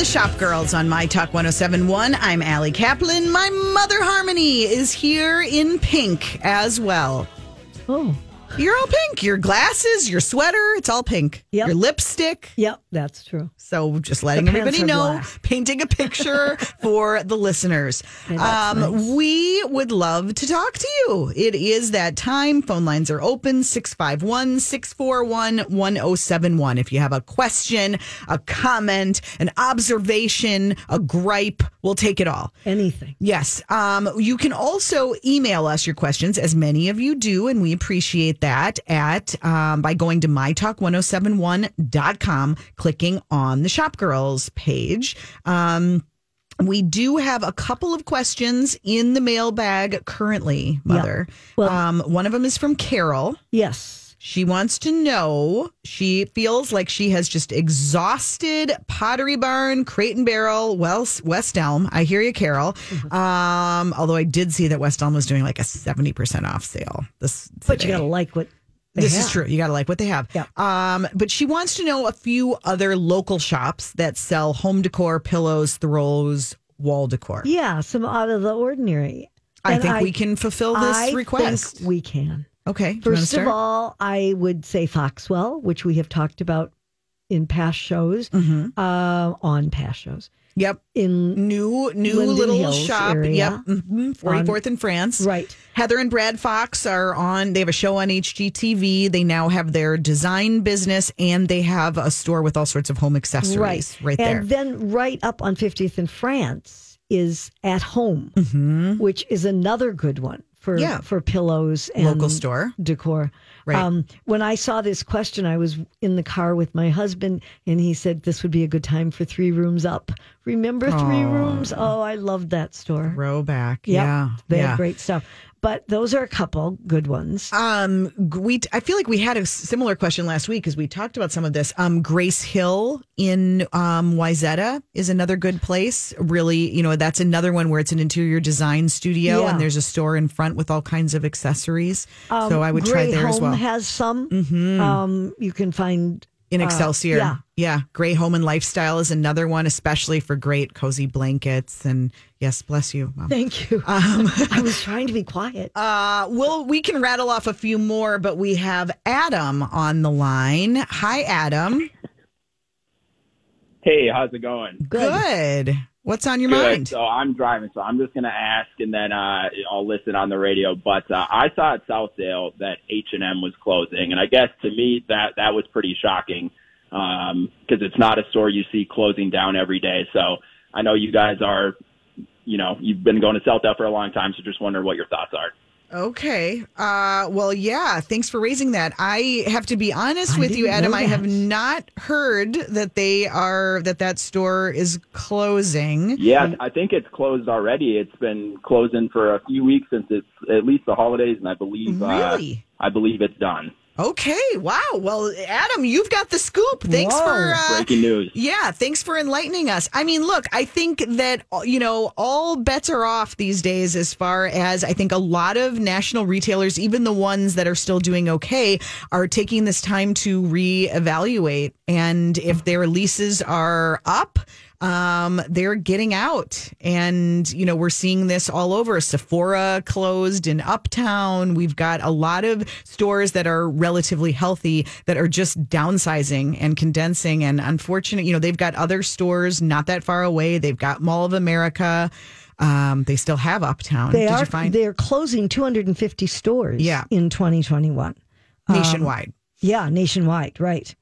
the Shop Girls on My Talk 1071. I'm Ali Kaplan. My mother Harmony is here in pink as well. Oh, You're all pink. Your glasses, your sweater, it's all pink. Yep. Your lipstick. yep, that's true. So just letting The everybody know, black. painting a picture for the listeners. Um, nice. We would love to talk to you. It is that time. Phone lines are open 651 641 1071. If you have a question, a comment, an observation, a gripe, we'll take it all. Anything. Yes. Um, you can also email us your questions, as many of you do, and we appreciate that at um, by going to mytalk1071.com, clicking on the Shop Girls page. Um, we do have a couple of questions in the mailbag currently, Mother. Well- um, one of them is from Carol. Yes. She wants to know. She feels like she has just exhausted Pottery Barn, Crate and Barrel, Wells, West Elm. I hear you, Carol. Mm-hmm. Um, although I did see that West Elm was doing like a seventy percent off sale. This, But you got to like what they This have. is true. You got to like what they have. Yeah. Um, but she wants to know a few other local shops that sell home decor, pillows, throws, wall decor. Yeah, some out of the ordinary. I And think we can fulfill this I request. Think we can. Okay. do you wanna First of all, I would say Foxwell, which we have talked about in past shows, Mm-hmm. uh, on past shows. Yep. In New new Linden little Hills shop. area. Yep. hmm 44th in France. right, Heather and Brad Fox are on, they have a show on HGTV. They now have their design business and they have a store with all sorts of home accessories right, right, there. And then right up on 50th in France is At Home, which is another good one for. Yeah. for pillows and Local store. decor. Right. Um, when I saw this question, I was in the car with my husband, and he said this would be a good time for three rooms up. Remember three rooms? Oh, I loved that store. Rowback. Yep. Yeah. they yeah. have great stuff. But those are a couple good ones. Um, we I feel like we had a similar question last week because we talked about some of this. Um, Grace Hill in um Wayzata is another good place. Really, you know, that's another one where it's an interior design studio Yeah. and there's a store in front with all kinds of accessories. so I would try Gray there as Home well. has some. Um, you can find in uh, Excelsior. yeah. Yeah. Gray Home and Lifestyle is another one, especially for great cozy blankets. And yes, bless you, Mom. Thank you. I was trying to be quiet. Uh, well, we can rattle off a few more, but we have Adam on the line. Hi, Adam. Hey, how's it going? Good. What's on your Good. mind? So I'm driving, so I'm just gonna ask, and then uh, I'll listen on the radio. But uh, I saw at Southdale that H and M was closing, and I guess to me that that was pretty shocking because it's not a store you see closing down every day. So I know you guys are, you know, you've been going to Southdale for a long time, so just wonder what your thoughts are. Okay. Uh, well, yeah. Thanks for raising that. I have to be honest I with you, Adam. I have not heard that they are that that store is closing. Yeah, I think it's closed already. It's been closing for a few weeks since it's at least the holidays, and I believe uh, Really? I believe it's done. Okay. Wow. Well, Adam, you've got the scoop. Thanks Whoa. for uh, Breaking news. Yeah, thanks for enlightening us. I mean, look, I think that, you know, all bets are off these days as far as I think a lot of national retailers, even the ones that are still doing okay, are taking this time to reevaluate. And if their leases are up, um, they're getting out. And, you know, we're seeing this all over. Sephora closed in Uptown. We've got a lot of stores that are relatively healthy that are just downsizing and condensing. And unfortunate, you know, they've got other stores not that far away. They've got Mall of America. Um, they still have Uptown. They Did are you find they're closing 250 stores Yeah. in 2021. nationwide? Yeah, nationwide, right.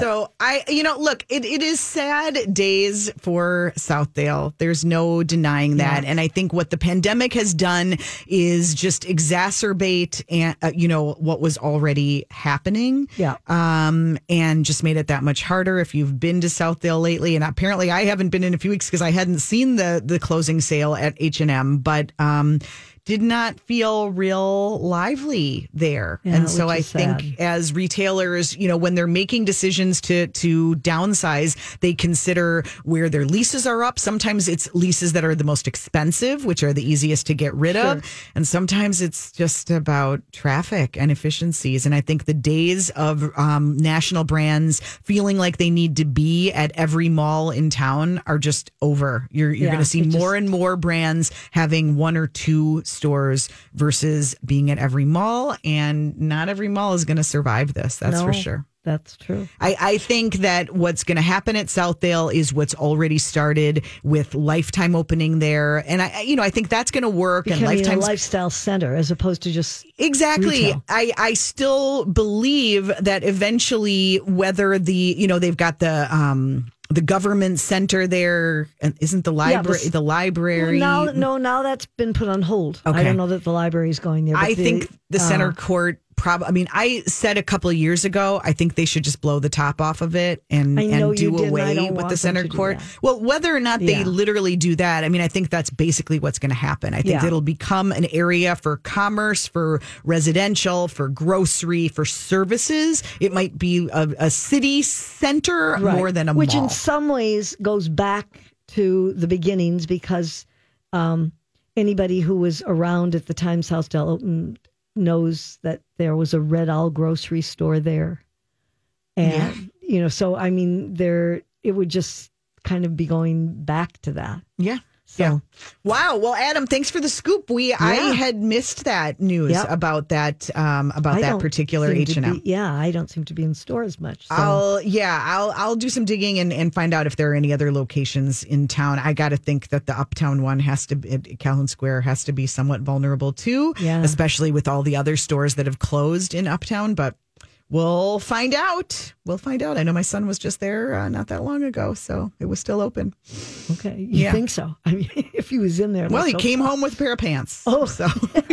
So I, you know, look, it, it is sad days for Southdale. There's no denying that. And I think what the pandemic has done is just exacerbate and, uh, you know, what was already happening. Yeah. Um, and just made it that much harder if you've been to Southdale lately. And apparently I haven't been in a few weeks because I hadn't seen the, the closing sale at H&M, but, um, did not feel real lively there. Yeah, and so I think sad. as retailers, you know, when they're making decisions to to downsize, they consider where their leases are up. Sometimes it's leases that are the most expensive, which are the easiest to get rid of, and sometimes it's just about traffic and efficiencies. And I think the days of um, national brands feeling like they need to be at every mall in town are just over. You're you're Yeah, going to see it just- more and more brands having one or two stores versus being at every mall, and not every mall is going to survive this. That's No, for sure. That's true. I, I think that what's going to happen at Southdale is what's already started with Lifetime opening there, and I, you know, I think that's going to work. and Becoming a Lifetime's lifestyle center as opposed to just Exactly. retail. I, I still believe that eventually, whether the, you know, they've got the, um, the government center there, and isn't the library, s- the library? now. No, now that's been put on hold. I don't know that the library is going there. I the, think the center uh, court probably. I mean, I said a couple of years ago, I think they should just blow the top off of it and and do did, and away don't with the center court. Well, whether or not they Yeah. literally do that, I mean, I think that's basically what's going to happen. I think Yeah. it'll become an area for commerce, for residential, for grocery, for services. It might be a, a city center Right. more than a which mall. in some ways goes back to the beginnings because um, anybody who was around at the time Southdale opened knows that there was a Red Owl grocery store there, and you know, so I mean, there it would just kind of be going back to that. yeah. So Yeah. Wow. Well, Adam, thanks for the scoop. We I had missed that news Yep. about that um, about I that particular H and M. Yeah, I don't seem to be in stores much. So. I'll yeah, I'll I'll do some digging and, and find out if there are any other locations in town. I got to think that the Uptown one has to be at Calhoun Square has to be somewhat vulnerable too, Yeah. especially with all the other stores that have closed in Uptown. But we'll find out. We'll find out. I know my son was just there uh, not that long ago, so it was still open. okay, you Yeah. think so? I mean, if he was in there, Well, he came so. home with a pair of pants. Oh. so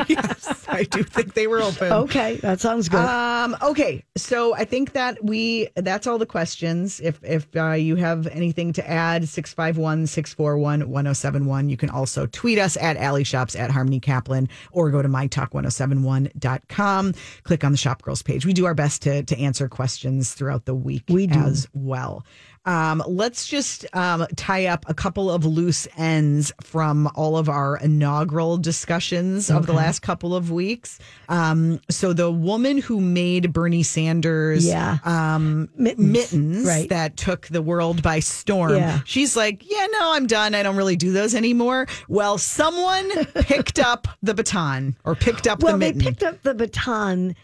yes, I do think they were open. Okay, that sounds good. Um, okay, so I think that we that's all the questions. If if uh, you have anything to add, 651-641-1071. You can also tweet us at Ali Shops at Harmony Kaplan or go to mytalk1071.com. Click on the Shop Girls page. We do our best to to answer questions throughout the week We do. as well. Um, let's just um, tie up a couple of loose ends from all of our inaugural discussions of the last couple of weeks. Um, so the woman who made Bernie Sanders Yeah. um, Mittens. mittens Right. that took the world by storm, Yeah. she's like, yeah, no, I'm done. I don't really do those anymore. Well, someone picked up the baton or picked up the mitten. well, they picked up the baton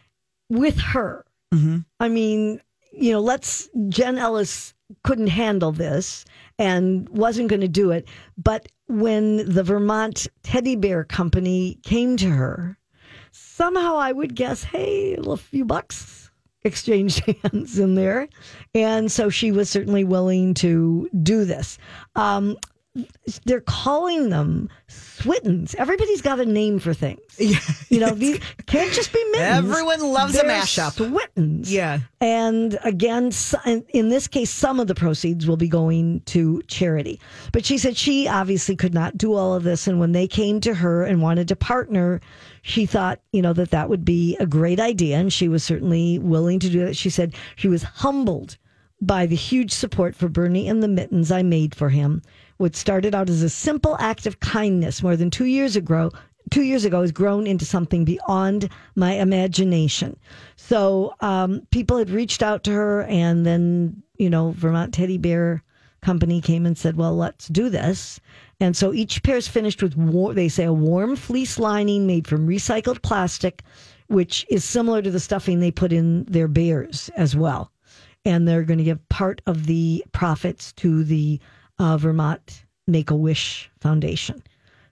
with her. Mm-hmm. I mean, you know, let's Jen Ellis couldn't handle this and wasn't going to do it. But when the Vermont Teddy Bear Company came to her, somehow I would guess, hey, a few bucks exchanged hands in there. And so she was certainly willing to do this. Um, they're calling them Swittens. Everybody's got a name for things. You know, these can't just be mittens. Everyone loves a They're mashup. Swittens. Yeah. And again, in- in this case, some of the proceeds will be going to charity. But she said she obviously could not do all of this. And when they came to her and wanted to partner, she thought, you know, that that would be a great idea. And she was certainly willing to do that. She said she was humbled by the huge support for Bernie and the mittens I made for him. What started out as a simple act of kindness more than two years ago, two years ago has grown into something beyond my imagination. So um, people had reached out to her, and then you know Vermont Teddy Bear Company came and said, "Well, let's do this." And so each pair is finished with war- they say a warm fleece lining made from recycled plastic, which is similar to the stuffing they put in their bears as well. And they're going to give part of the profits to the uh, Vermont Make a Wish Foundation.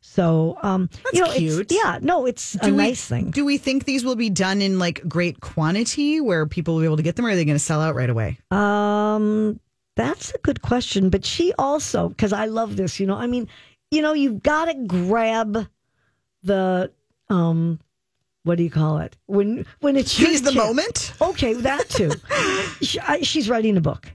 So, um, you know, cute. It's, yeah, no, it's a we- nice thing. Do we think these will be done in like great quantity where people will be able to get them or are they going to sell out right away? Um, that's a good question. But she also, because I love this, you know, I mean, you know, you've got to grab the, um, what do you call it? When when it's Seize the moment? Okay, that too. she, I, she's writing a book.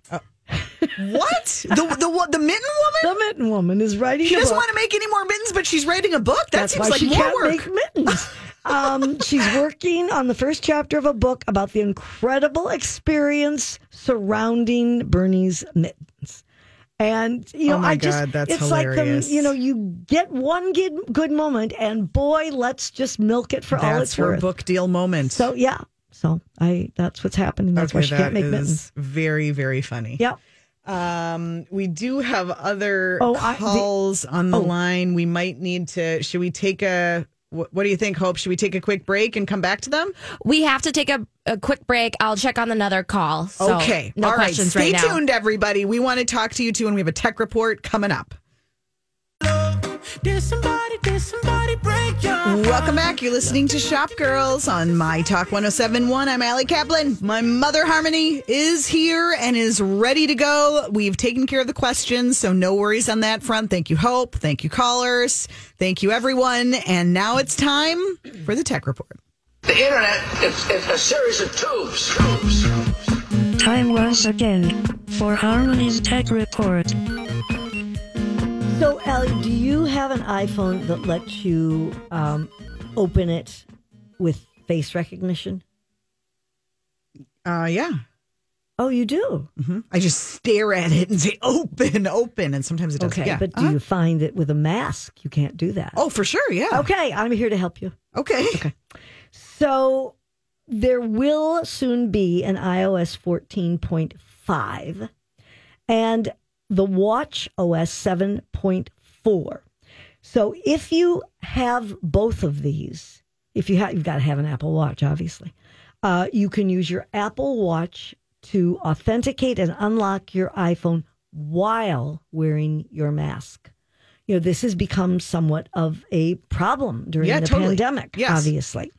What? The the what? The mitten woman? The mitten woman is writing. She a doesn't book. want to make any more mittens, but she's writing a book. That That's seems why like she more can't work. make mittens. um, she's working on the first chapter of a book about the incredible experience surrounding Bernie's mittens. And you know, Oh my I just that's it's like the you know you get one good good moment, and boy, let's just milk it for all it's her worth. book deal moment. So yeah, so I that's what's happening. That's why she can't make is mittens. very very funny. Yep. Um, we do have other Oh, I- the- calls on the Oh. line. We might need to. Should we take a? What, what do you think, Hope? Should we take a quick break and come back to them? We have to take a, a quick break. I'll check on another call. So okay. No All right. questions Stay right now. tuned, everybody. We want to talk to you too, and we have a tech report coming up. Did somebody, did somebody break your heart? Welcome back. You're listening to Shop Girls on My Talk 1071. I'm Ali Kaplan. My mother Harmony is here and is ready to go. We've taken care of the questions, so no worries on that front. Thank you, Hope. Thank you, callers. Thank you, everyone. And now it's time for the tech report. The internet is, is a series of tubes. Tubes. Time once again for Harmony's Tech Report. So, Ellie, do you have an iPhone that lets you um, open it with face recognition? Uh, yeah. Oh, you do. I just stare at it and say open, open, and sometimes it does. Okay, yeah. but do Uh-huh. you find that with a mask you can't do that? Oh, for sure. Yeah. okay. I'm here to help you. Okay. Okay. So there will soon be an iOS 14.5 and the Watch OS 7.4. So if you have both of these, if you have, you've got to have an Apple Watch, obviously. Uh, you can use your Apple Watch to authenticate and unlock your iPhone while wearing your mask. You know, this has become somewhat of a problem during Yeah, the totally. pandemic, Yes. obviously.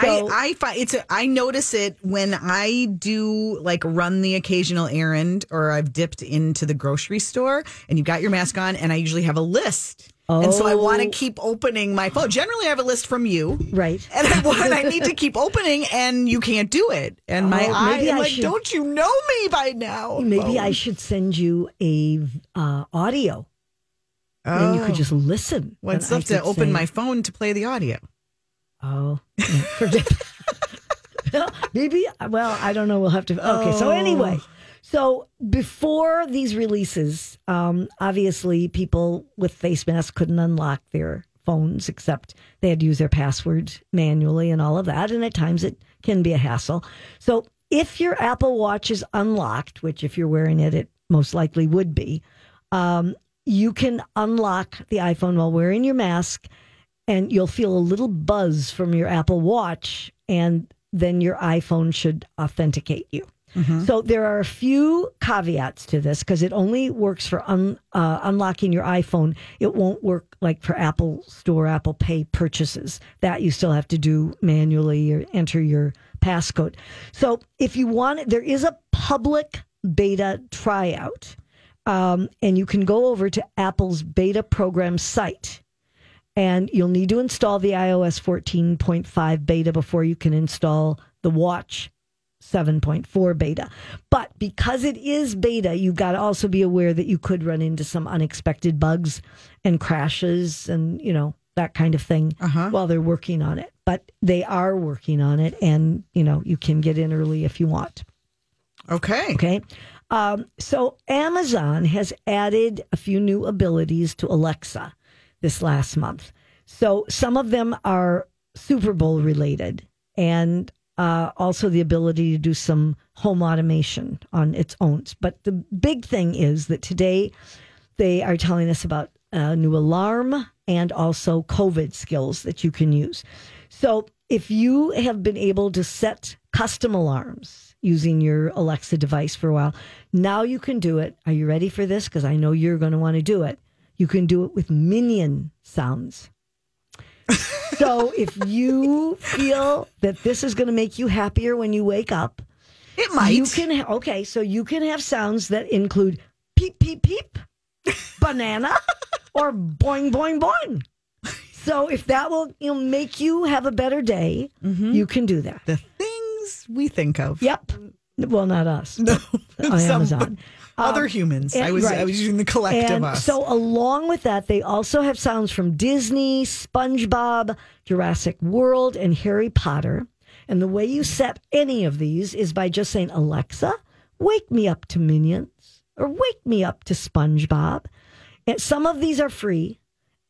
So, I, I find it's a, I notice it when I do like run the occasional errand or I've dipped into the grocery store and you've got your mask on and I usually have a list. And so I want to Oh. keep opening my phone. Generally I have a list from you. right. And I want I need to keep opening and you can't do it. And my Oh, eye I'm like, should- don't you know me by now? Maybe I should send you a uh, audio. and you could Oh. just listen. Well, I'd And I still have to open say, my phone to play the audio. Oh, forget. Maybe. Well, I don't know. We'll have to. Okay. So anyway, Oh. so before these releases, um, obviously people with face masks couldn't unlock their phones except they had to use their password manually and all of that. And at times it can be a hassle. So if your Apple Watch is unlocked, which if you're wearing it, it most likely would be, um, you can unlock the iPhone while wearing your mask and you'll feel a little buzz from your Apple Watch, and then your iPhone should authenticate you. So there are a few caveats to this because it only works for un, uh, unlocking your iPhone. It won't work like for Apple Store, Apple Pay purchases. That you still have to do manually or enter your passcode. So if you want, there is a public beta tryout, um, and you can go over to Apple's beta program site and you'll need to install the iOS 14.5 beta before you can install the Watch 7.4 beta. But because it is beta, you've got to also be aware that you could run into some unexpected bugs and crashes and, you know, that kind of thing while they're working on it. But they are working on it and, you know, you can get in early if you want. Okay. Okay. Um, so Amazon has added a few new abilities to Alexa this last month. So some of them are Super Bowl related and uh, also the ability to do some home automation on its own. But the big thing is that today they are telling us about a new alarm and also COVID skills that you can use. So if you have been able to set custom alarms using your Alexa device for a while, now you can do it. Are you ready for this? Because I know you're going to want to do it. You can do it with minion sounds. so if you feel that this is going to make you happier when you wake up, It might. you can ha- okay, so you can have sounds that include peep peep peep, banana, or boing boing boing. So if that will you know, make you have a better day, Mm-hmm. you can do that. the things we think of. Yep. Well, not us. No. on Amazon. Other humans. I and- was I was using the collective and us. so along with that, they also have sounds from Disney, SpongeBob, Jurassic World, and Harry Potter. And the way you set any of these is by just saying, Alexa, wake me up to Minions or wake me up to SpongeBob. And some of these are free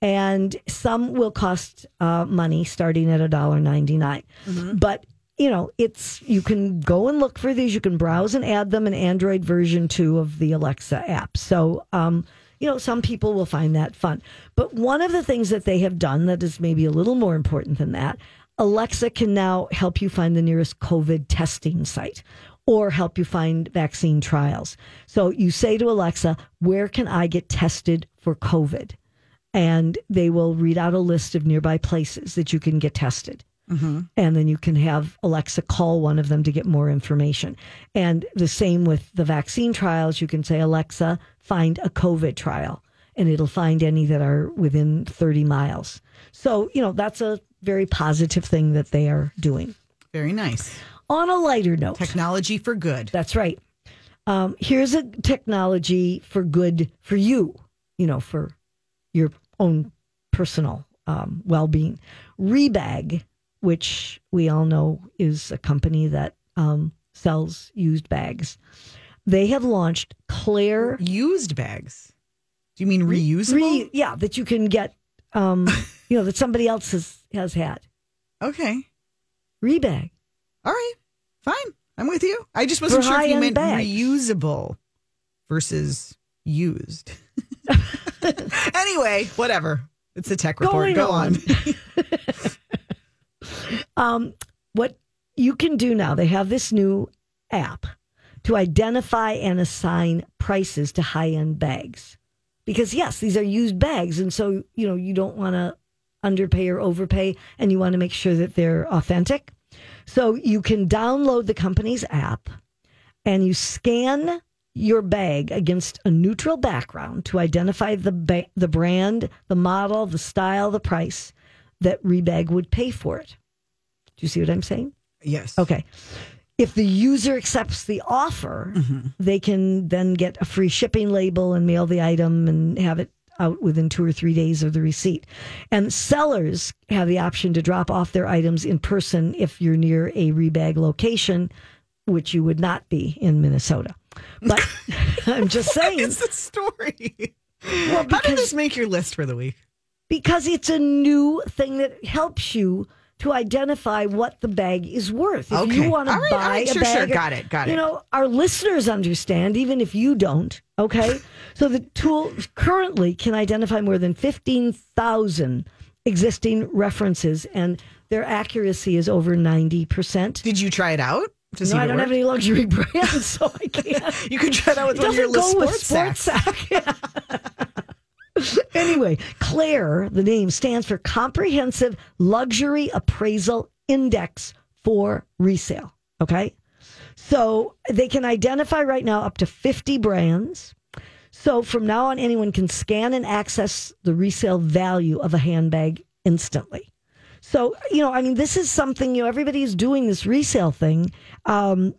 and some will cost uh, money starting at $1.99. But you know, it's you can go and look for these. You can browse and add them in Android version two of the Alexa app. So, um, you know, some people will find that fun. But one of the things that they have done that is maybe a little more important than that, Alexa can now help you find the nearest COVID testing site or help you find vaccine trials. So you say to Alexa, "Where can I get tested for COVID?" and they will read out a list of nearby places that you can get tested. And then you can have Alexa call one of them to get more information. And the same with the vaccine trials. You can say, Alexa, find a COVID trial, and it'll find any that are within 30 miles. So, you know, that's a very positive thing that they are doing. Very nice. On a lighter note, Technology for good. that's right. Um, here's a technology for good for you, you know, for your own personal um, well being. Rebag, which we all know is a company that um, sells used bags, they have launched Clair. Used bags. Do you mean reusable? Re, yeah, that you can get, um, you know, that somebody else has, has had. okay. Rebag. All right. Fine. I'm with you. I just wasn't For sure if you meant bags. reusable versus used. anyway, whatever. It's a tech report. Going Go on. on. Um, what you can do now, they have this new app to identify and assign prices to high end bags. Because, yes, these are used bags. And so, you know, you don't want to underpay or overpay and you want to make sure that they're authentic. So you can download the company's app and you scan your bag against a neutral background to identify the ba- the brand, the model, the style, the price that Rebag would pay for it. Do you see what I'm saying? yes. Okay. If the user accepts the offer, mm-hmm. they can then get a free shipping label and mail the item and have it out within two or three days of the receipt. And sellers have the option to drop off their items in person if you're near a Rebag location, which you would not be in Minnesota. But I'm just saying, It's the story. well, How did this make your list for the week? because it's a new thing that helps you to identify what the bag is worth. If Okay. you want to right, buy right, a bag, sure. Got it, got it. You know, our listeners understand, even if you don't. Okay, so the tool currently can identify more than fifteen thousand existing references, and their accuracy is over ninety percent. Did you try it out to No, I don't have any luxury brands, so I can't. You could try out with It one of your go sports, with sports sacks. sack. anyway, Clair, the name stands for Comprehensive Luxury Appraisal Index for Resale. Okay. So they can identify right now up to 50 brands. So from now on, anyone can scan and access the resale value of a handbag instantly. So, you know, I mean, this is something, you know, everybody is doing this resale thing. Um,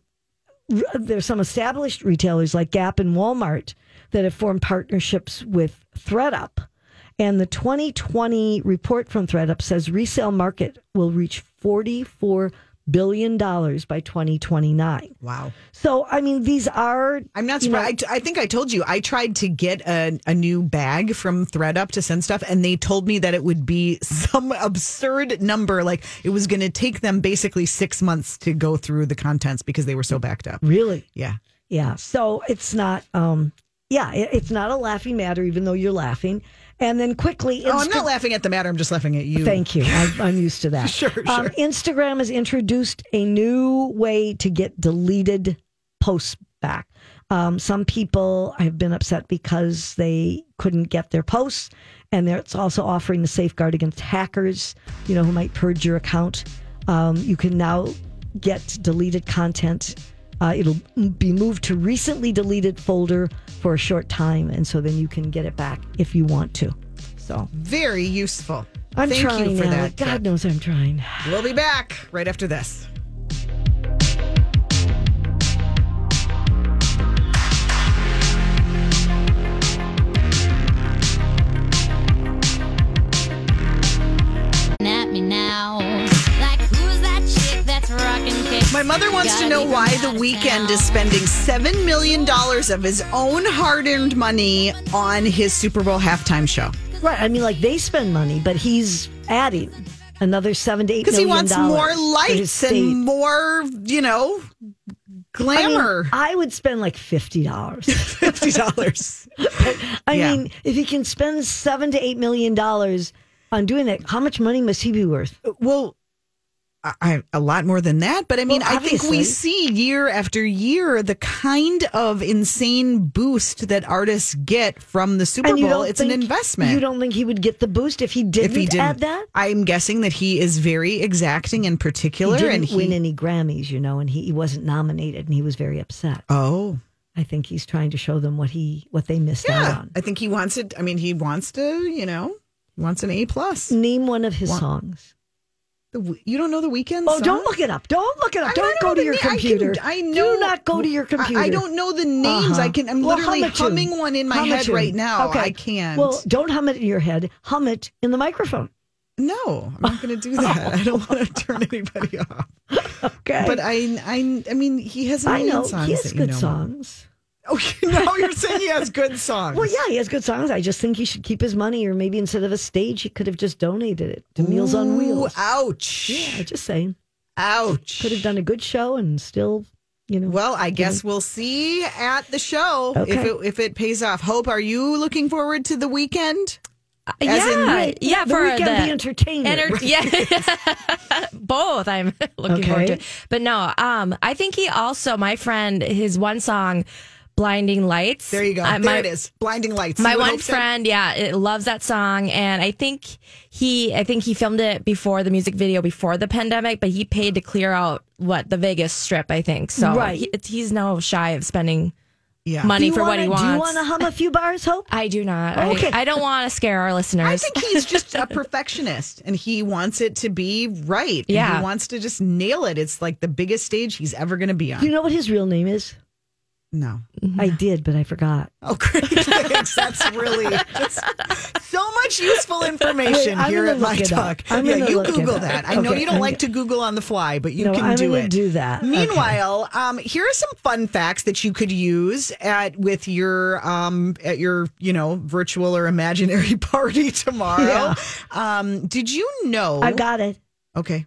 there's some established retailers like Gap and Walmart that have formed partnerships with thredUP. And the 2020 report from thredUP says resale market will reach 44 billion dollars by 2029. Wow. So, I mean, these are I'm not you know, surprised. I, I think I told you I tried to get a, a new bag from thredUP to send stuff, and they told me that it would be some absurd number. Like it was going to take them basically six months to go through the contents because they were so backed up. really Yeah. Yeah. So it's not, um, yeah, it, it's not a laughing matter, even though you're laughing. And then quickly, Oh, I'm not laughing at the matter. I'm just laughing at you. Thank you. I, I'm used to that. Sure, Um, sure. Instagram has introduced a new way to get deleted posts back. Um, some people have been upset because they couldn't get their posts, and it's also offering the safeguard against hackers, you know, who might purge your account. Um, you can now get deleted content. Uh, it'll be moved to recently deleted folder for a short time, and so then you can get it back if you want to. So very useful. I'm Thank trying for now. that. God knows I'm trying. We'll be back right after this. At me now. My mother wants to know why the Weeknd is spending $7 million of his own hard earned money on his Super Bowl halftime show. Right. I mean, like they spend money, but he's adding another seven to eight Because he wants more dollars lights and more, you know, I, mean, glamour. I would spend like fifty dollars. $50. I Yeah. mean, if he can spend seven to eight million dollars on doing that, how much money must he be worth? well, I, a lot more than that, but I mean, Well, I think we see year after year the kind of insane boost that artists get from the Super Bowl. It's an investment. You don't think he would get the boost if he didn't, if he didn't add that? I'm guessing that he is very exacting and particular. He didn't and he win any Grammys, you know, and he, he wasn't nominated, and he was very upset. oh I think he's trying to show them what he what they missed out on. I think he wants it. I mean, he wants to, you know, he wants an A plus. Name one of his songs. The You don't know the Weeknd? Oh, song? don't look it up. Don't look it up. I don't go to your na- I can- computer. I, know. Do not go to your computer. I, don't know the names. Uh-huh. I can. I'm Well, literally hum humming one in my Hum head right now. Okay. I can't. Well, don't hum it in your head. Hum it in the microphone. no, I'm not going to do that. I don't want to turn anybody off. Okay. But I, I, I mean, he has I know he has good songs. Oh, now you're saying he has good songs. Well, yeah, he has good songs. I just think he should keep his money, or maybe instead of a stage, he could have just donated it to Meals on Wheels. Ouch. Yeah, just saying. Ouch. Could have done a good show and still, you know. Well, I guess we'll see at the show if it if it pays off. Hope, are you looking forward to the weekend? As in- yeah, yeah, the for weekend the be entertainment. Enter- yeah, both. I'm looking forward to. It. But no, um, I think he also my friend his one song, "Blinding Lights." There you go. uh, there my, it is. Blinding lights. My one Hope said? friend, yeah, it loves that song, and I think he, I think he filmed it before the music video before the pandemic, but he paid to clear out what the Vegas Strip, I think. So Right. he, he's no shy of spending Yeah. Money for what wanna- he wants. Do you want to hum a few bars, Hope? I do not. Okay. I, I don't want to scare our listeners. I think he's just a perfectionist and he wants it to be right. And Yeah. He wants to just nail it. It's like the biggest stage he's ever going to be on. You know what his real name is? No. I did, but I forgot. Oh, great. Thanks. That's really just so much useful information Wait, here at My look it up. Talk. I'm yeah, you Google that. I know Okay, you don't I'm like go- to Google on the fly, but you No, can I'm do it. do that. Meanwhile, um, here are some fun facts that you could use at with your um, at your you know virtual or imaginary party tomorrow. Yeah. Um, did you know? I got it. okay.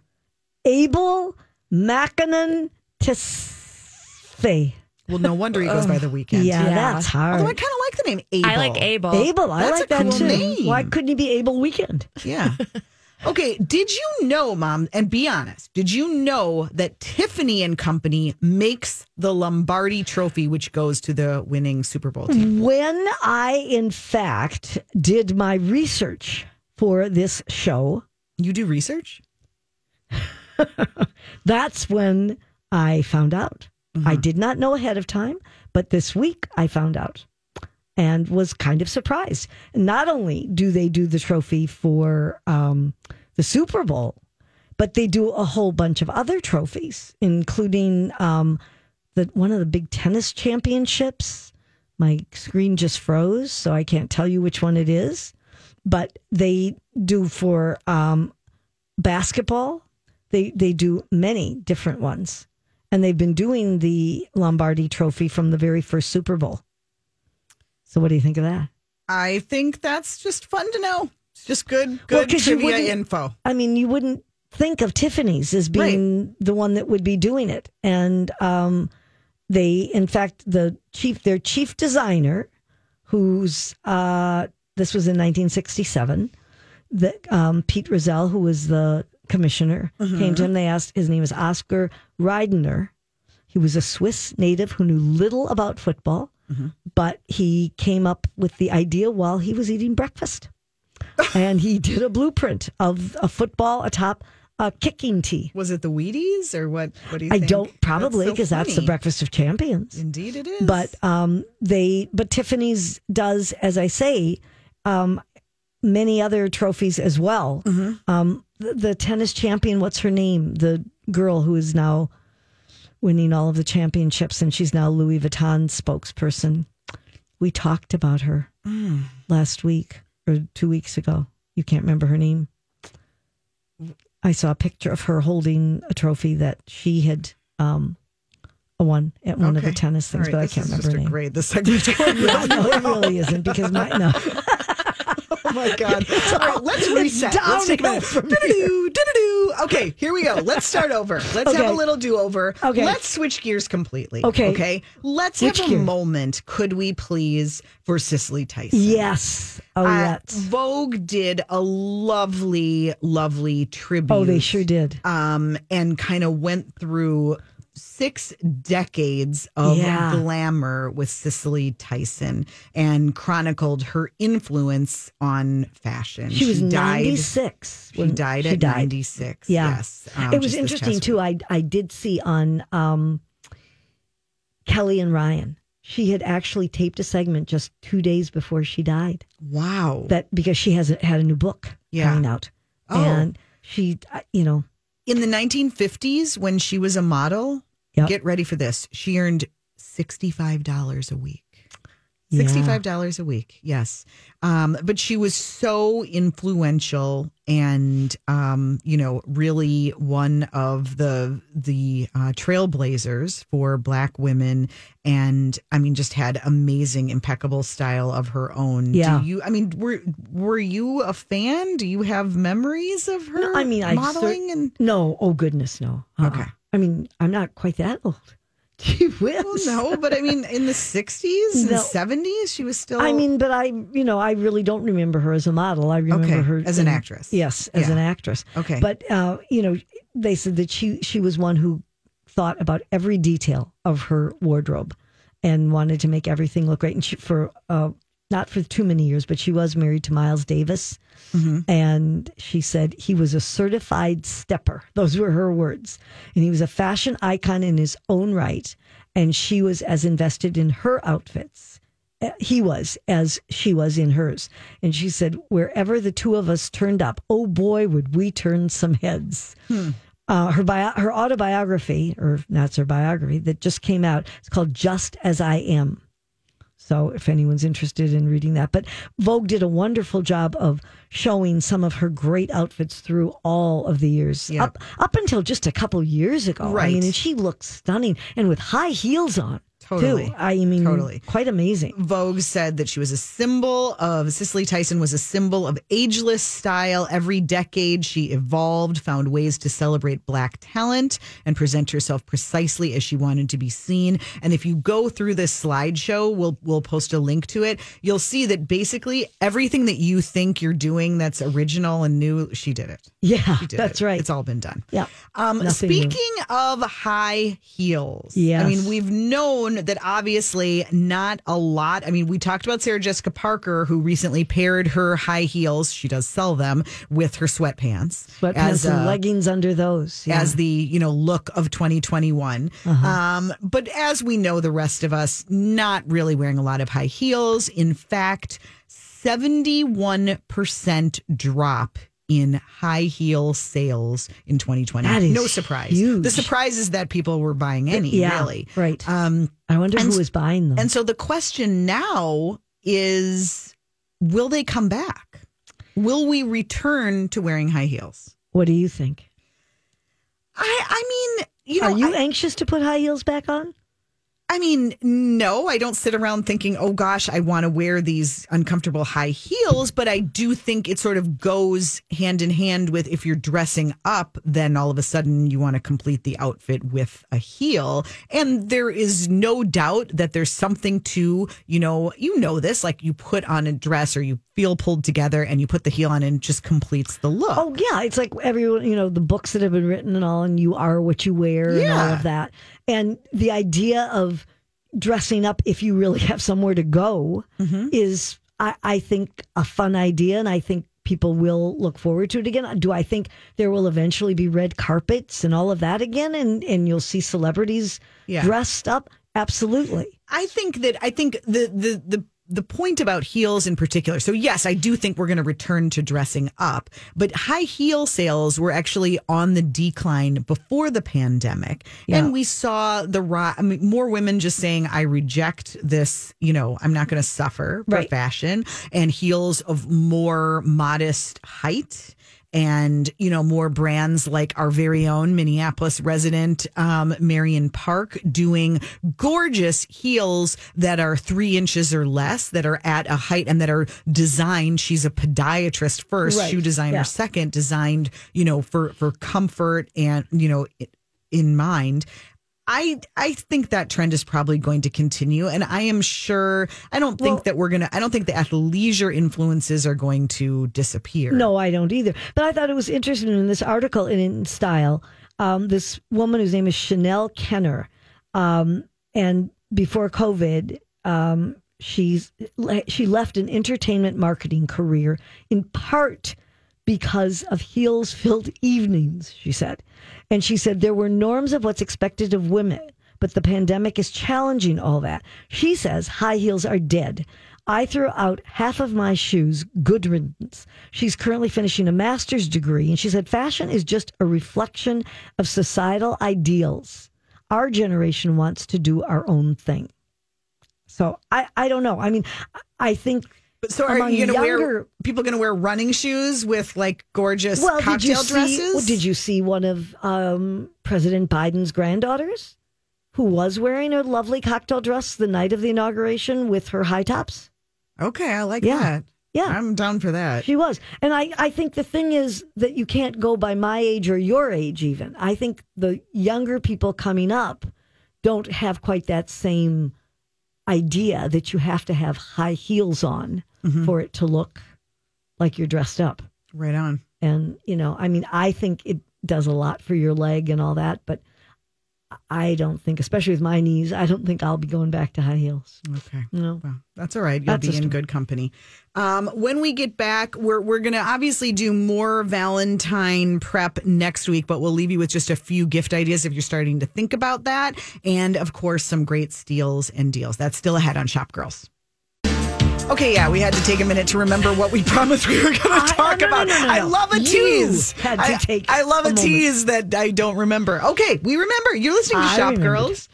Abel Makkonen Tesfaye. Well, no wonder he goes by the Weeknd. Yeah, Yeah. that's hard. Although I kind of like the name Abel. I like Abel. Abel, I That's like a that cool too. name. Why couldn't he be Abel Weeknd? Yeah. Okay, did you know, Mom, and be honest, did you know that Tiffany and Company makes the Lombardi trophy, which goes to the winning Super Bowl team? When I, in fact, did my research for this show, You do research? that's when I found out. Mm-hmm. I did not know ahead of time, but this week I found out and was kind of surprised. Not only do they do the trophy for um, the Super Bowl, but they do a whole bunch of other trophies, including um, the one of the big tennis championships. My screen just froze, so I can't tell you which one it is. But they do for um, basketball. They they do many different ones, and they've been doing the Lombardi Trophy from the very first Super Bowl. So, what do you think of that? I think that's just fun to know. It's just good, Well, good you trivia info. I mean, you wouldn't think of Tiffany's as being the one that would be doing it, and um, they, in fact, the chief, their chief designer, who's uh, this was in 1967, that um, Pete Rozelle, who was the commissioner, came to him. They asked his name is Oscar Riedener. He was a Swiss native who knew little about football, but he came up with the idea while he was eating breakfast and he did a blueprint of a football atop a kicking tee. Was it the Wheaties or what? What do you I think? don't probably because that's, the breakfast of champions. Indeed, it is. But um, they, but Tiffany's does, as I say, um, many other trophies as well. Mm-hmm. Um, the, the tennis champion, what's her name? The girl who is now winning all of the championships, and she's now Louis Vuitton spokesperson. We talked about her Mm. last week or two weeks ago. You can't remember her name. I saw a picture of her holding a trophy that she had um, won at one of the tennis things, right, but I can't remember her name. grade. This segment's going Yeah, no, it really isn't because my no. Oh my god! All right, let's reset. Let's take a minute. Do-do-do, do-do-do. Okay, here we go. Let's start over. Let's have a little do-over. Okay. Let's switch gears completely. Okay. Okay. Let's Which have a gear? moment, could we please, for Cicely Tyson. Yes. Oh, Uh, yes. Vogue did a lovely, lovely tribute. Oh, they sure did. Um, and kind of went through six decades of Yeah. glamour with Cicely Tyson and chronicled her influence on fashion. She was died. 96. She died she at died. 96. Yeah. Yes. um, it was interesting too. I I did see on um, Kelly and Ryan. She had actually taped a segment just two days before she died. Wow. That because she hasn't had a new book Yeah. coming out, Oh. and she, uh, you know, In the 1950s, when she was a model, Yep. get ready for this. She earned $65 a week. Yeah. $65 a week, yes. Um, but she was so influential and, um, you know, really one of the the uh, trailblazers for Black women. And I mean, just had amazing, impeccable style of her own. Yeah. Do you, I mean, were, were you a fan? Do you have memories of her No, I mean, I modeling? cer- and no. Oh goodness, no. Uh-uh. Okay. I mean, I'm not quite that old. Gee whiz. Well, no, but I mean, in the 60s and No. 70s, she was still. I mean, but I, you know, I really don't remember her as a model. I remember Okay, her as an in- actress. Yes, as Yeah. an actress. Okay. But uh, you know, they said that she she was one who thought about every detail of her wardrobe and wanted to make everything look great. And she, for uh, not for too many years, but she was married to Miles Davis, and she said he was a certified stepper. Those were her words, and he was a fashion icon in his own right. And she was as invested in her outfits uh, he was as she was in hers. And she said, wherever the two of us turned up, oh boy, would we turn some heads. Uh, her bio- her autobiography, or that's her biography, that just came out. It's called Just as I Am. So if anyone's interested in reading that, but Vogue did a wonderful job of showing some of her great outfits through all of the years, Yeah. up up until just a couple years ago. I mean, and she looked stunning and with high heels on. Totally. Too. I mean, Totally. quite amazing. Vogue said that she was a symbol of Cicely Tyson was a symbol of ageless style. Every decade she evolved, found ways to celebrate black talent and present herself precisely as she wanted to be seen. And if you go through this slideshow, we'll we'll post a link to it. You'll see that basically everything that you think you're doing that's original and new, she did it. Yeah, She did that's it. right. It's all been done. Yeah. Um, Nothing new. speaking of high heels, Yes. I mean, we've known that obviously not a lot. I mean, we talked about Sarah Jessica Parker, who recently paired her high heels, she does sell them, with her sweatpants. Sweatpants as, and uh, leggings under those. Yeah. Uh-huh. As the you know look of 2021, um, but as we know, the rest of us not really wearing a lot of high heels. In fact, 71 percent drop in high heel sales in 2020. That is no surprise. huge. The surprise is that people were buying any. yeah, really, right. Um, I wonder and who was buying them. and so the question now is will they come back? Will we return to wearing high heels? what do you think? I I mean, you know, Are you I, anxious to put high heels back on? I mean, no, I don't sit around thinking, oh gosh, I want to wear these uncomfortable high heels. But I do think it sort of goes hand in hand with if you're dressing up, then all of a sudden you want to complete the outfit with a heel. And there is no doubt that there's something to, you know, you know this, like you put on a dress or you feel pulled together and you put the heel on and it just completes the look. Oh yeah, it's like everyone, you know, the books that have been written and all, and you are what you wear and all of that. And the idea of dressing up if you really have somewhere to go Mm-hmm. is, I, I think, a fun idea, and I think people will look forward to it again. Do I think there will eventually be red carpets and all of that again, and and you'll see celebrities Yeah. dressed up? Absolutely. I think that I think the the the the point about heels in particular. So yes, I do think we're going to return to dressing up, but high heel sales were actually on the decline before the pandemic, Yeah. and we saw the I mean, more women just saying, "I reject this." You know, I'm not going to suffer for Right. fashion, and heels of more modest height. And you know more brands like our very own Minneapolis resident um, Marion Parke doing gorgeous heels that are three inches or less, that are at a height and that are designed. She's a podiatrist first, Right. shoe designer Yeah. second, designed you know for for comfort and you know in mind. I I think that trend is probably going to continue, and I am sure. I don't think Well- that we're gonna. I don't think the athleisure influences are going to disappear. No, I don't either. But I thought it was interesting in this article in, in Style. Um, this woman whose name is Chanel Kenner, um, and before COVID, um, she's she left an entertainment marketing career in part because of heels filled evenings, she said. And she said there were norms of what's expected of women, but the pandemic is challenging all that. She says high heels are dead. I threw out half of my shoes, good riddance. She's currently finishing a master's degree, and she said fashion is just a reflection of societal ideals. Our generation wants to do our own thing. So I, I don't know. I mean, I think But so are you going to wear people going to wear running shoes with like gorgeous well, cocktail did you see? dresses? well, did you see one of um, President Biden's granddaughters, who was wearing a lovely cocktail dress the night of the inauguration with her high tops? Okay, I like Yeah. that. Yeah. I'm down for that. She was, and I, I think the thing is that you can't go by my age or your age. Even I think the younger people coming up don't have quite that same idea that you have to have high heels on Mm-hmm. for it to look like you're dressed up. Right on. And, you know, I mean, I think it does a lot for your leg and all that, but I don't think, especially with my knees, I don't think I'll be going back to high heels. Okay. No. Well, that's all right. You'll That's be in good company. Um, when we get back, we're we're gonna obviously do more Valentine prep next week, but we'll leave you with just a few gift ideas if you're starting to think about that, and of course some great steals and deals. That's still ahead on Shop Girls. Okay, yeah, we had to take a minute to remember what we promised we were going to talk no, no, about. no, I love a You tease. had to I, take I love a a, tease that I don't remember. Okay, we remember. You're listening to I Shop remembered. Girls.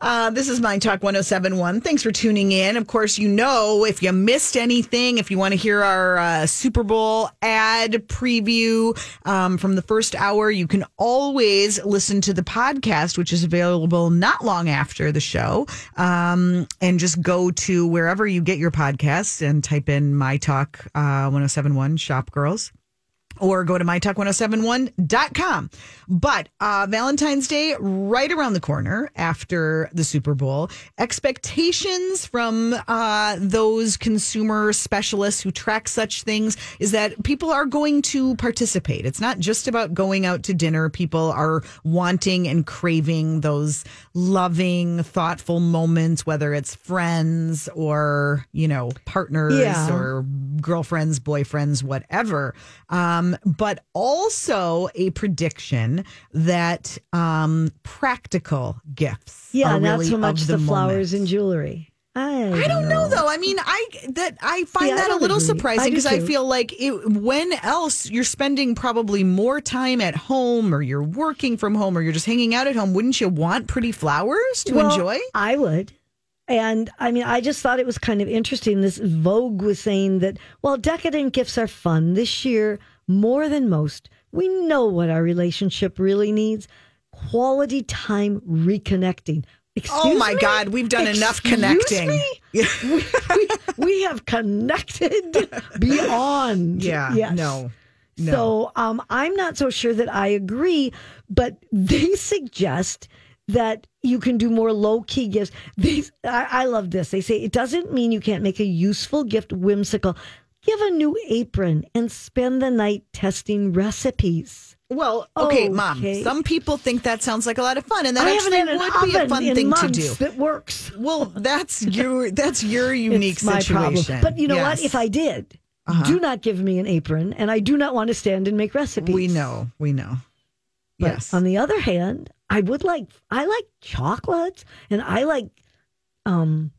Uh, this is My Talk 1071. Thanks for tuning in. Of course, you know, if you missed anything, if you want to hear our uh, Super Bowl ad preview um, from the first hour, you can always listen to the podcast, which is available not long after the show. Um, and just go to wherever you get your podcasts and type in My Talk uh, 1071 Shop Girls or go to mytalk1071.com. But uh, Valentine's Day, right around the corner after the Super Bowl, expectations from uh, those consumer specialists who track such things is that people are going to participate. It's not just about going out to dinner. People are wanting and craving those loving, thoughtful moments, whether it's friends or, you know, partners Yeah. or girlfriends, boyfriends, whatever. Um, but also a prediction that um, practical gifts. Yeah, not really so much the, flowers moment. and jewelry. I, I don't know though. I mean, I that I find Yeah, that a little agree. surprising because I too. feel like it, when else you're spending probably more time at home or you're working from home or you're just hanging out at home, wouldn't you want pretty flowers to Well, enjoy? I would. And I mean, I just thought it was kind of interesting. This Vogue was saying that, well, decadent gifts are fun. This year, more than most, we know what our relationship really needs quality time reconnecting. Excuse oh my me? God, we've done enough Excuse connecting. me? we, we, we have connected beyond. Yeah, Yes. no, no. So um, I'm not so sure that I agree, but they suggest that you can do more low key gifts. These I, I love this. They say it doesn't mean you can't make a useful gift whimsical. Give a new apron and spend the night testing recipes. Well, okay, mom. Some people think that sounds like a lot of fun, and that I actually would be a fun in thing to do. that works. Well, that's your that's your unique it's situation. problem. But you know what? If I did, Uh-huh. do not give me an apron, and I do not want to stand and make recipes. we know, we know. But yes. On the other hand, I would like I like chocolates and I like um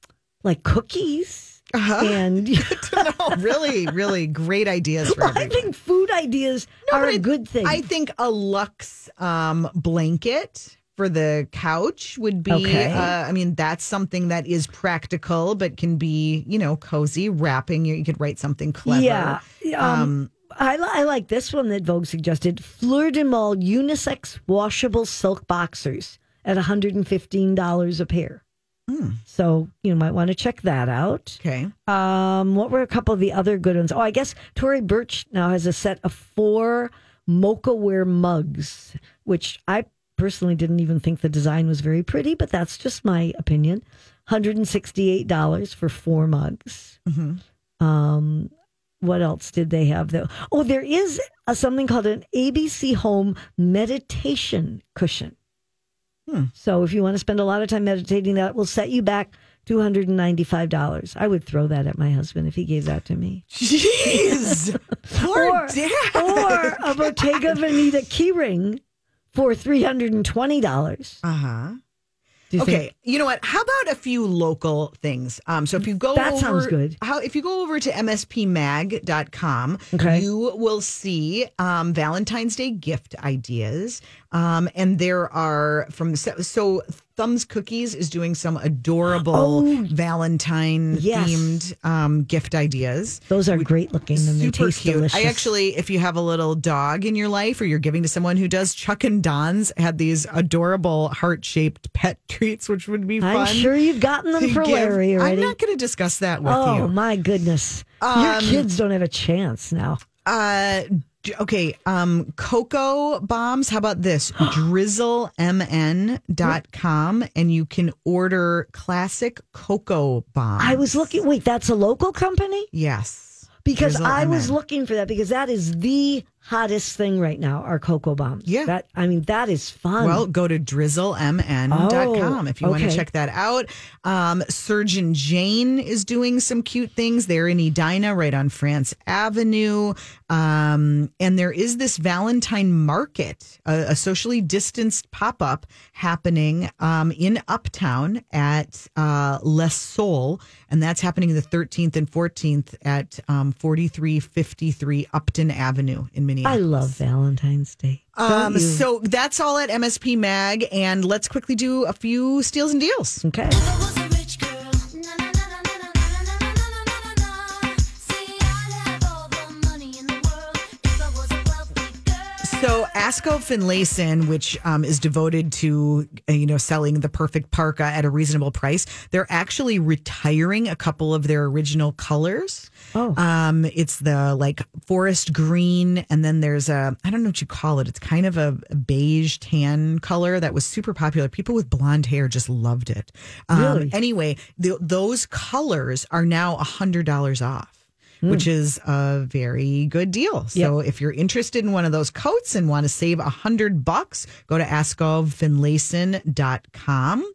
like cookies Uh-huh. and no, really, really great ideas for I everyone. think food ideas No, are a I- good thing. I think a Lux um, blanket for the couch would be. Okay. Uh, I mean, that's something that is practical, but can be you know cozy. Wrapping, you, you could write something clever. Yeah. Um, I, li- I like this one that Vogue suggested Fleur du Mal unisex washable silk boxers at $115 a pair. So you might want to check that out. Okay. Um, what were a couple of the other good ones? Oh, I guess Tory Burch now has a set of four mocha ware mugs, which I personally didn't even think the design was very pretty, but that's just my opinion. $168 for four mugs. Um, what else did they have though? Oh, there is a, something called an ABC Home meditation cushion. So if you want to spend a lot of time meditating, that will set you back two hundred and ninety-five dollars. I would throw that at my husband if he gave that to me. Jeez. Poor or, dad. or a Bottega Veneta keyring for three hundred and twenty dollars. Uh huh. Okay, you know what? How about a few local things? Um, so if you go That over, sounds good. How if you go over to mspmag.com, Okay. you will see um, Valentine's Day gift ideas. Um, and there are from so Thumbs Cookies is doing some adorable Oh, Valentine yes. themed um, gift ideas. Those are great looking and they taste cute. delicious. I actually, if you have a little dog in your life or you're giving to someone who does, Chuck and Don's had these adorable heart shaped pet treats, which would be fun. I'm sure you've gotten them for give. Larry already. I'm not going to discuss that with oh you. Oh my goodness, your Um, kids don't have a chance now. Uh, okay. Um, cocoa bombs. How about this? drizzlemn.com and you can order classic cocoa bombs. I was looking. Wait, that's a local company Yes. because Drizzle I was looking for that because that is the hottest thing right now. Are cocoa bombs? Yeah. that I mean that is fun. Well, go to drizzlemn.com Oh, if you want to check that out. Um, Surgeon Jane is doing some cute things. They're in Edina, right on France Avenue. Um, and there is this Valentine Market, a, a socially distanced pop up happening um, in Uptown at uh, Les Sol. And that's happening the 13th and 14th at um, 4353 Upton Avenue in Minneapolis. I love Valentine's Day. Um, so that's all at MSP Mag, and let's quickly do a few steals and deals. okay. Askov Finlayson, which um, is devoted to uh, you know selling the perfect parka at a reasonable price, they're actually retiring a couple of their original colors. Oh. Um, it's the like forest green, and then there's a I don't know what you call it. It's kind of a, beige tan color that was super popular. People with blonde hair just loved it. Um, Really? Anyway, th- those colors are now a hundred dollars off. Hmm. Which is a very good deal. So if you're interested in one of those coats and want to save a hundred bucks, go to askovfinlayson.com.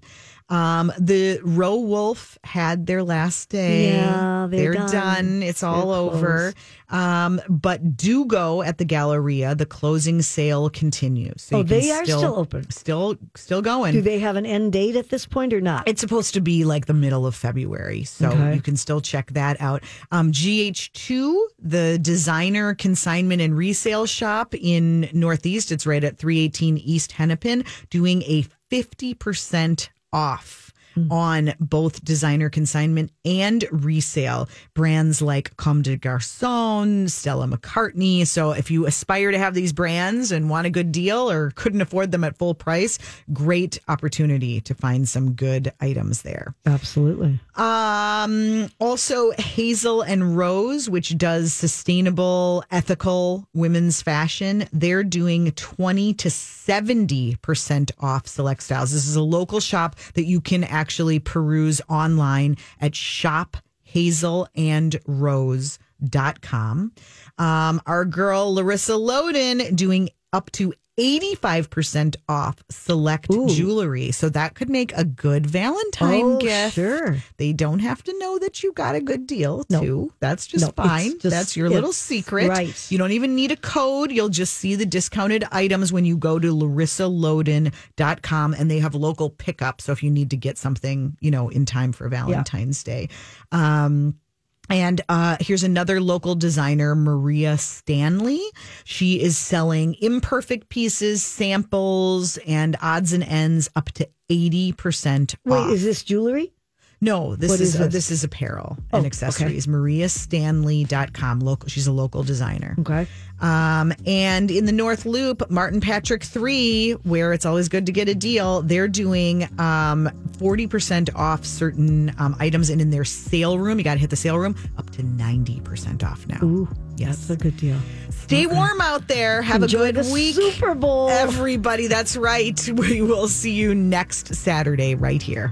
Um, the Row Wolf had their last day. Yeah, they're done. It's all They're over. Um, but do go at the Galleria. The closing sale continues. So Oh, they are still open. Still, still going. Do they have an end date at this point or not? It's supposed to be like the middle of February, so Okay. you can still check that out. Um, GH2, the designer consignment and resale shop in Northeast, it's right at 318 East Hennepin, doing a 50% off. Hmm. On both designer consignment and resale brands like Comme des Garçons, Stella McCartney. So, if you aspire to have these brands and want a good deal or couldn't afford them at full price, great opportunity to find some good items there. Absolutely. Um, also Hazel and Rose, which does sustainable, ethical women's fashion. They're doing 20 to 70% off select styles. This is a local shop that you can actually peruse online at shophazelandrose.com. Um, our girl Larissa Loden doing up to 85% off select jewelry. So that could make a good Valentine Oh, gift. sure. They don't have to know that you got a good deal, No. too. That's just No, fine. just- That's your little secret. right. You don't even need a code. You'll just see the discounted items when you go to larissaloden.com and they have local pickup. So if you need to get something, you know, in time for Valentine's Day. Um, and uh, here's another local designer, Maria Stanley. She is selling imperfect pieces, samples, and odds and ends up to 80% Wait, off. is this jewelry? No, this is, is this? is apparel Oh, and okay. accessories. MariaStanley.com. Local. She's a local designer. Okay. Um, and in the North Loop, Martin Patrick 3, where it's always good to get a deal, they're doing um, 40% off certain um, items. And in their sale room, you got to hit the sale room, up to 90% off now. Ooh, Yes. that's a good deal. Stay warm out there. Have Enjoy a good the week. Super Bowl. Everybody, that's right. We will see you next Saturday right here.